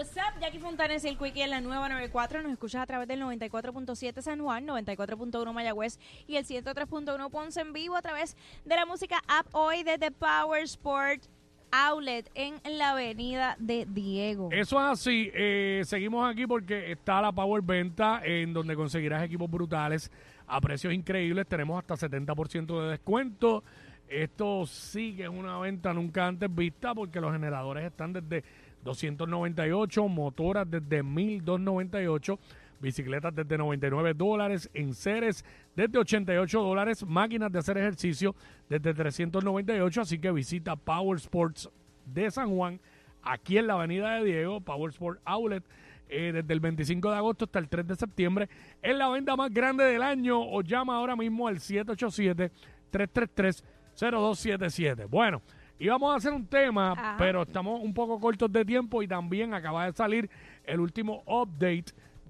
What's up, Jackie Fontanes y el Quickie en la nueva 94. Nos escuchas a través del 94.7 San Juan, 94.1 Mayagüez y el 103.1 Ponce en vivo a través de la música app hoy desde Power Sport Outlet en la avenida de Diego. Eso es así. Eh, seguimos aquí porque está la Power Venta en donde conseguirás equipos brutales a precios increíbles. Tenemos hasta 70% de descuento. Esto sí que es una venta nunca antes vista porque los generadores están desde 298, motoras desde 1298, bicicletas desde 99 dólares, enseres desde 88 dólares, máquinas de hacer ejercicio desde 398, así que visita Power Sports de San Juan, aquí en la avenida de Diego, Power Sport Outlet, eh, desde el 25 de agosto hasta el 3 de septiembre, en la venta más grande del año, o llama ahora mismo al 787-333-0277. Bueno, íbamos a hacer un tema, Ajá. pero estamos un poco cortos de tiempo y también acaba de salir el último update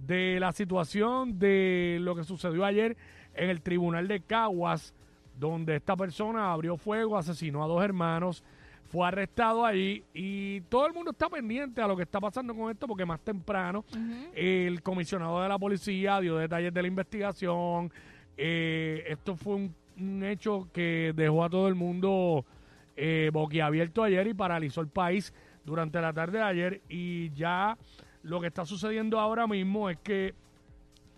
de la situación de lo que sucedió ayer en el tribunal de Caguas, donde esta persona abrió fuego, asesinó a dos hermanos, fue arrestado allí y todo el mundo está pendiente a lo que está pasando con esto porque más temprano el comisionado de la policía dio detalles de la investigación. Eh, esto fue un, un hecho que dejó a todo el mundo eh, boquiabierto ayer y paralizó el país durante la tarde de ayer y ya lo que está sucediendo ahora mismo es que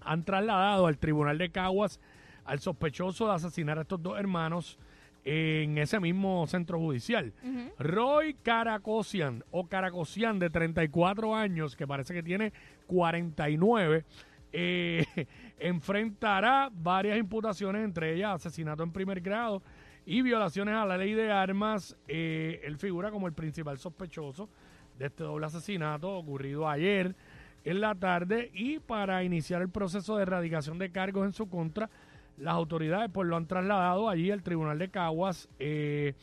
han trasladado al tribunal de Caguas al sospechoso de asesinar a estos dos hermanos en ese mismo centro judicial. Roy Caracosian o Caracosian de 34 años, que parece que tiene 49, eh, enfrentará varias imputaciones, entre ellas asesinato en primer grado y violaciones a la ley de armas. Eh, él figura como el principal sospechoso de este doble asesinato ocurrido ayer en la tarde y para iniciar el proceso de erradicación de cargos en su contra, las autoridades pues lo han trasladado allí al tribunal de Caguas eh,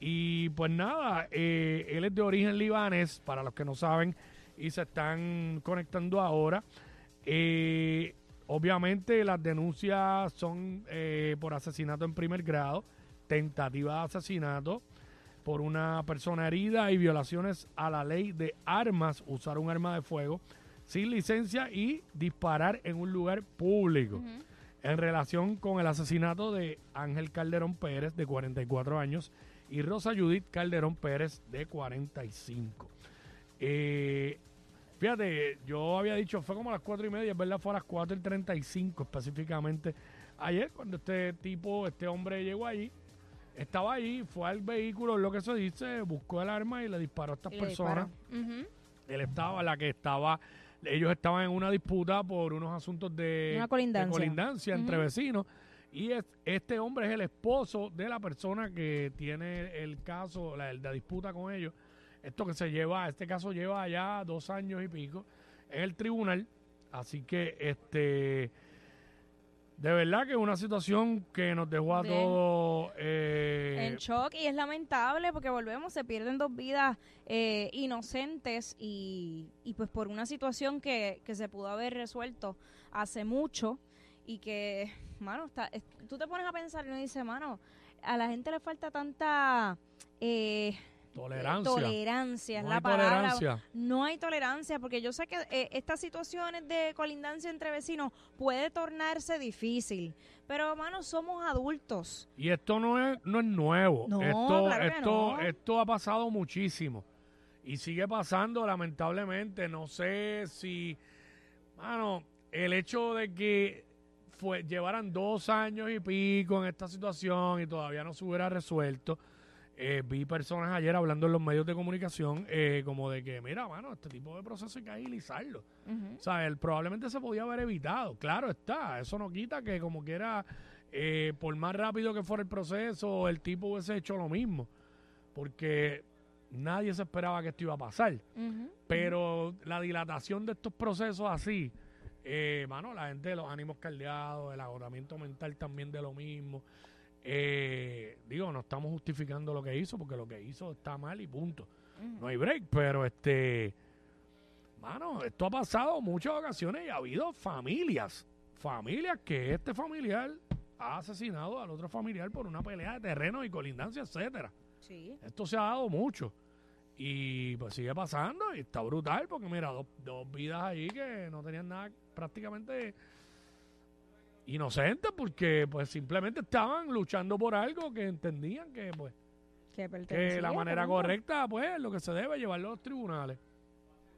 y pues nada, eh, él es de origen libanés, para los que no saben y se están conectando ahora. Eh, obviamente las denuncias son por asesinato en primer grado, tentativa de asesinato por una persona herida y violaciones a la ley de armas, usar un arma de fuego sin licencia y disparar en un lugar público. En relación con el asesinato de Ángel Calderón Pérez, de 44 años, y Rosa Judith Calderón Pérez, de 45. Eh, fíjate, yo había dicho, fue como a las 4 y media, es verdad, fue a las 4 y 35 específicamente. Ayer, cuando este tipo, este hombre llegó allí, estaba allí, fue al vehículo, lo que se dice, buscó el arma y le disparó a estas personas. Él estaba, la que estaba, ellos estaban en una disputa por unos asuntos de, Una de colindancia. colindancia entre vecinos. Y es- este hombre es el esposo de la persona que tiene el caso, la, la disputa con ellos. Esto que se lleva, este caso lleva ya dos años y pico en el tribunal. Así que, este, de verdad que es una situación que nos dejó a De- todos eh, en shock y es lamentable porque volvemos, se pierden dos vidas eh, inocentes y, y pues por una situación que, que se pudo haber resuelto hace mucho y que, mano, está, es- tú te pones a pensar y uno dice, mano, a la gente le falta tanta eh, tolerancia. tolerancia, es No la hay palabra. tolerancia. No hay tolerancia porque yo sé que eh, estas situaciones de colindancia entre vecinos puede tornarse difícil, pero, mano, somos adultos. Y esto no es, no es nuevo. No, esto, claro esto, no. esto ha pasado muchísimo. Y sigue pasando, lamentablemente. No sé si. Mano, el hecho de que fue, llevaran dos años y pico en esta situación y todavía no se hubiera resuelto. Eh, vi personas ayer hablando en los medios de comunicación eh, como de que, mira, mano, este tipo de proceso hay que agilizarlo. Ujú. O sea, él probablemente se podía haber evitado. Claro está, eso no quita que como quiera, eh, por más rápido que fuera el proceso, el tipo hubiese hecho lo mismo. Porque nadie se esperaba que esto iba a pasar. Pero la dilatación de estos procesos así, eh, mano, la gente de los ánimos caldeados, el agotamiento mental también de lo mismo. Eh, estamos justificando lo que hizo, porque lo que hizo está mal y punto. No hay break, pero este, mano, esto ha pasado muchas ocasiones y ha habido familias, familias que este familiar ha asesinado al otro familiar por una pelea de terreno y colindancia, etcétera. Sí. Esto se ha dado mucho. Y pues sigue pasando y está brutal porque mira, dos, dos vidas ahí que no tenían nada prácticamente inocentes porque pues simplemente estaban luchando por algo que entendían que pues Que, la manera correcta pues lo que se debe llevarlo a los tribunales.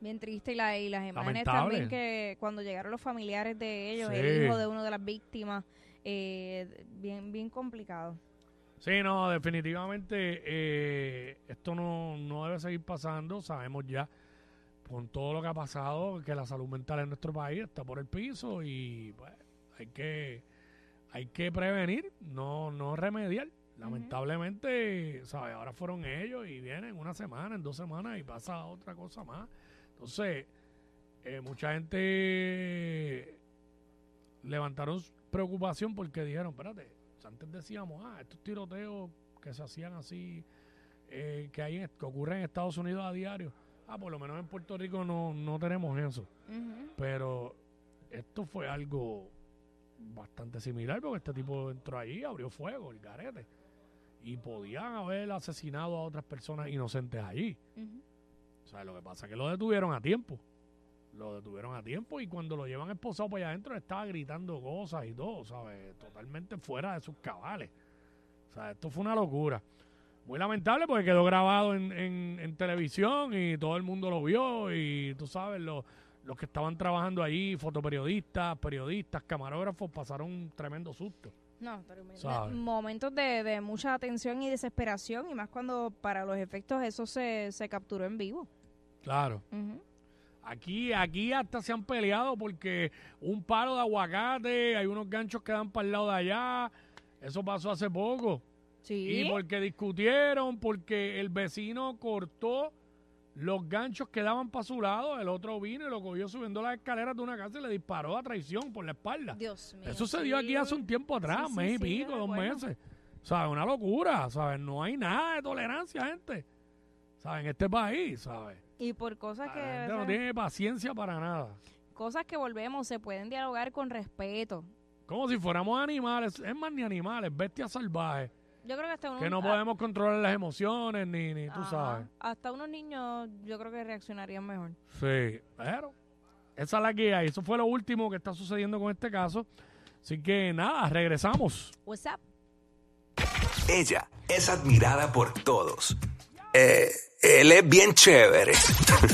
Bien triste y, la, y las imágenes Lamentable. también que cuando llegaron los familiares de ellos, Sí. el hijo de una de las víctimas, eh, bien bien complicado. Sí, no, definitivamente eh, esto no, no debe seguir pasando. Sabemos ya con todo lo que ha pasado que la salud mental en nuestro país está por el piso y pues hay que hay que prevenir, no no remediar. Lamentablemente, ¿sabes? Ahora fueron ellos y vienen una semana, en dos semanas y pasa otra cosa más. Entonces, eh, mucha gente levantaron preocupación porque dijeron, espérate, antes decíamos, ah, estos tiroteos que se hacían así, eh, que hay en- que ocurren en Estados Unidos a diario, ah, por lo menos en Puerto Rico no, no tenemos eso. Pero esto fue algo bastante similar porque este tipo entró allí, abrió fuego, el garete. Y podían haber asesinado a otras personas inocentes allí. O sea, lo que pasa es que lo detuvieron a tiempo. Lo detuvieron a tiempo y cuando lo llevan esposado para allá adentro estaba gritando cosas y todo, ¿sabes? Totalmente fuera de sus cabales. O sea, esto fue una locura. Muy lamentable porque quedó grabado en, en- en televisión y todo el mundo lo vio y tú sabes, los, los que estaban trabajando allí, fotoperiodistas, periodistas, camarógrafos, pasaron un tremendo susto. No, tremendo. Momentos de, de mucha tensión y desesperación, y más cuando para los efectos eso se, se capturó en vivo. Claro. Aquí, aquí hasta se han peleado porque un palo de aguacate, hay unos ganchos que dan para el lado de allá. Eso pasó hace poco. Sí. Y porque discutieron, porque el vecino cortó los ganchos que daban para su lado, el otro vino y lo cogió subiendo las escaleras de una casa y le disparó a traición por la espalda. Dios mío. Eso se dio sí. aquí hace un tiempo atrás, Sí, mes y sí, pico, dos recuerdo. meses. ¿Sabes? Una locura, ¿sabes? No hay nada de tolerancia, gente. ¿Sabes? En este país, ¿sabes? Y por cosas que... Gente no tiene paciencia para nada. Cosas que volvemos, se pueden dialogar con respeto. Como si fuéramos animales, es más ni animales, bestias salvajes, Yo creo que hasta unos... que no podemos controlar las emociones ni, ni tú ajá, sabes. Hasta unos niños yo creo que reaccionarían mejor. Sí, pero esa es la que hay. Eso fue lo último que está sucediendo con este caso. Así que nada, regresamos. What's up? Ella es admirada por todos. Eh, él es bien chévere.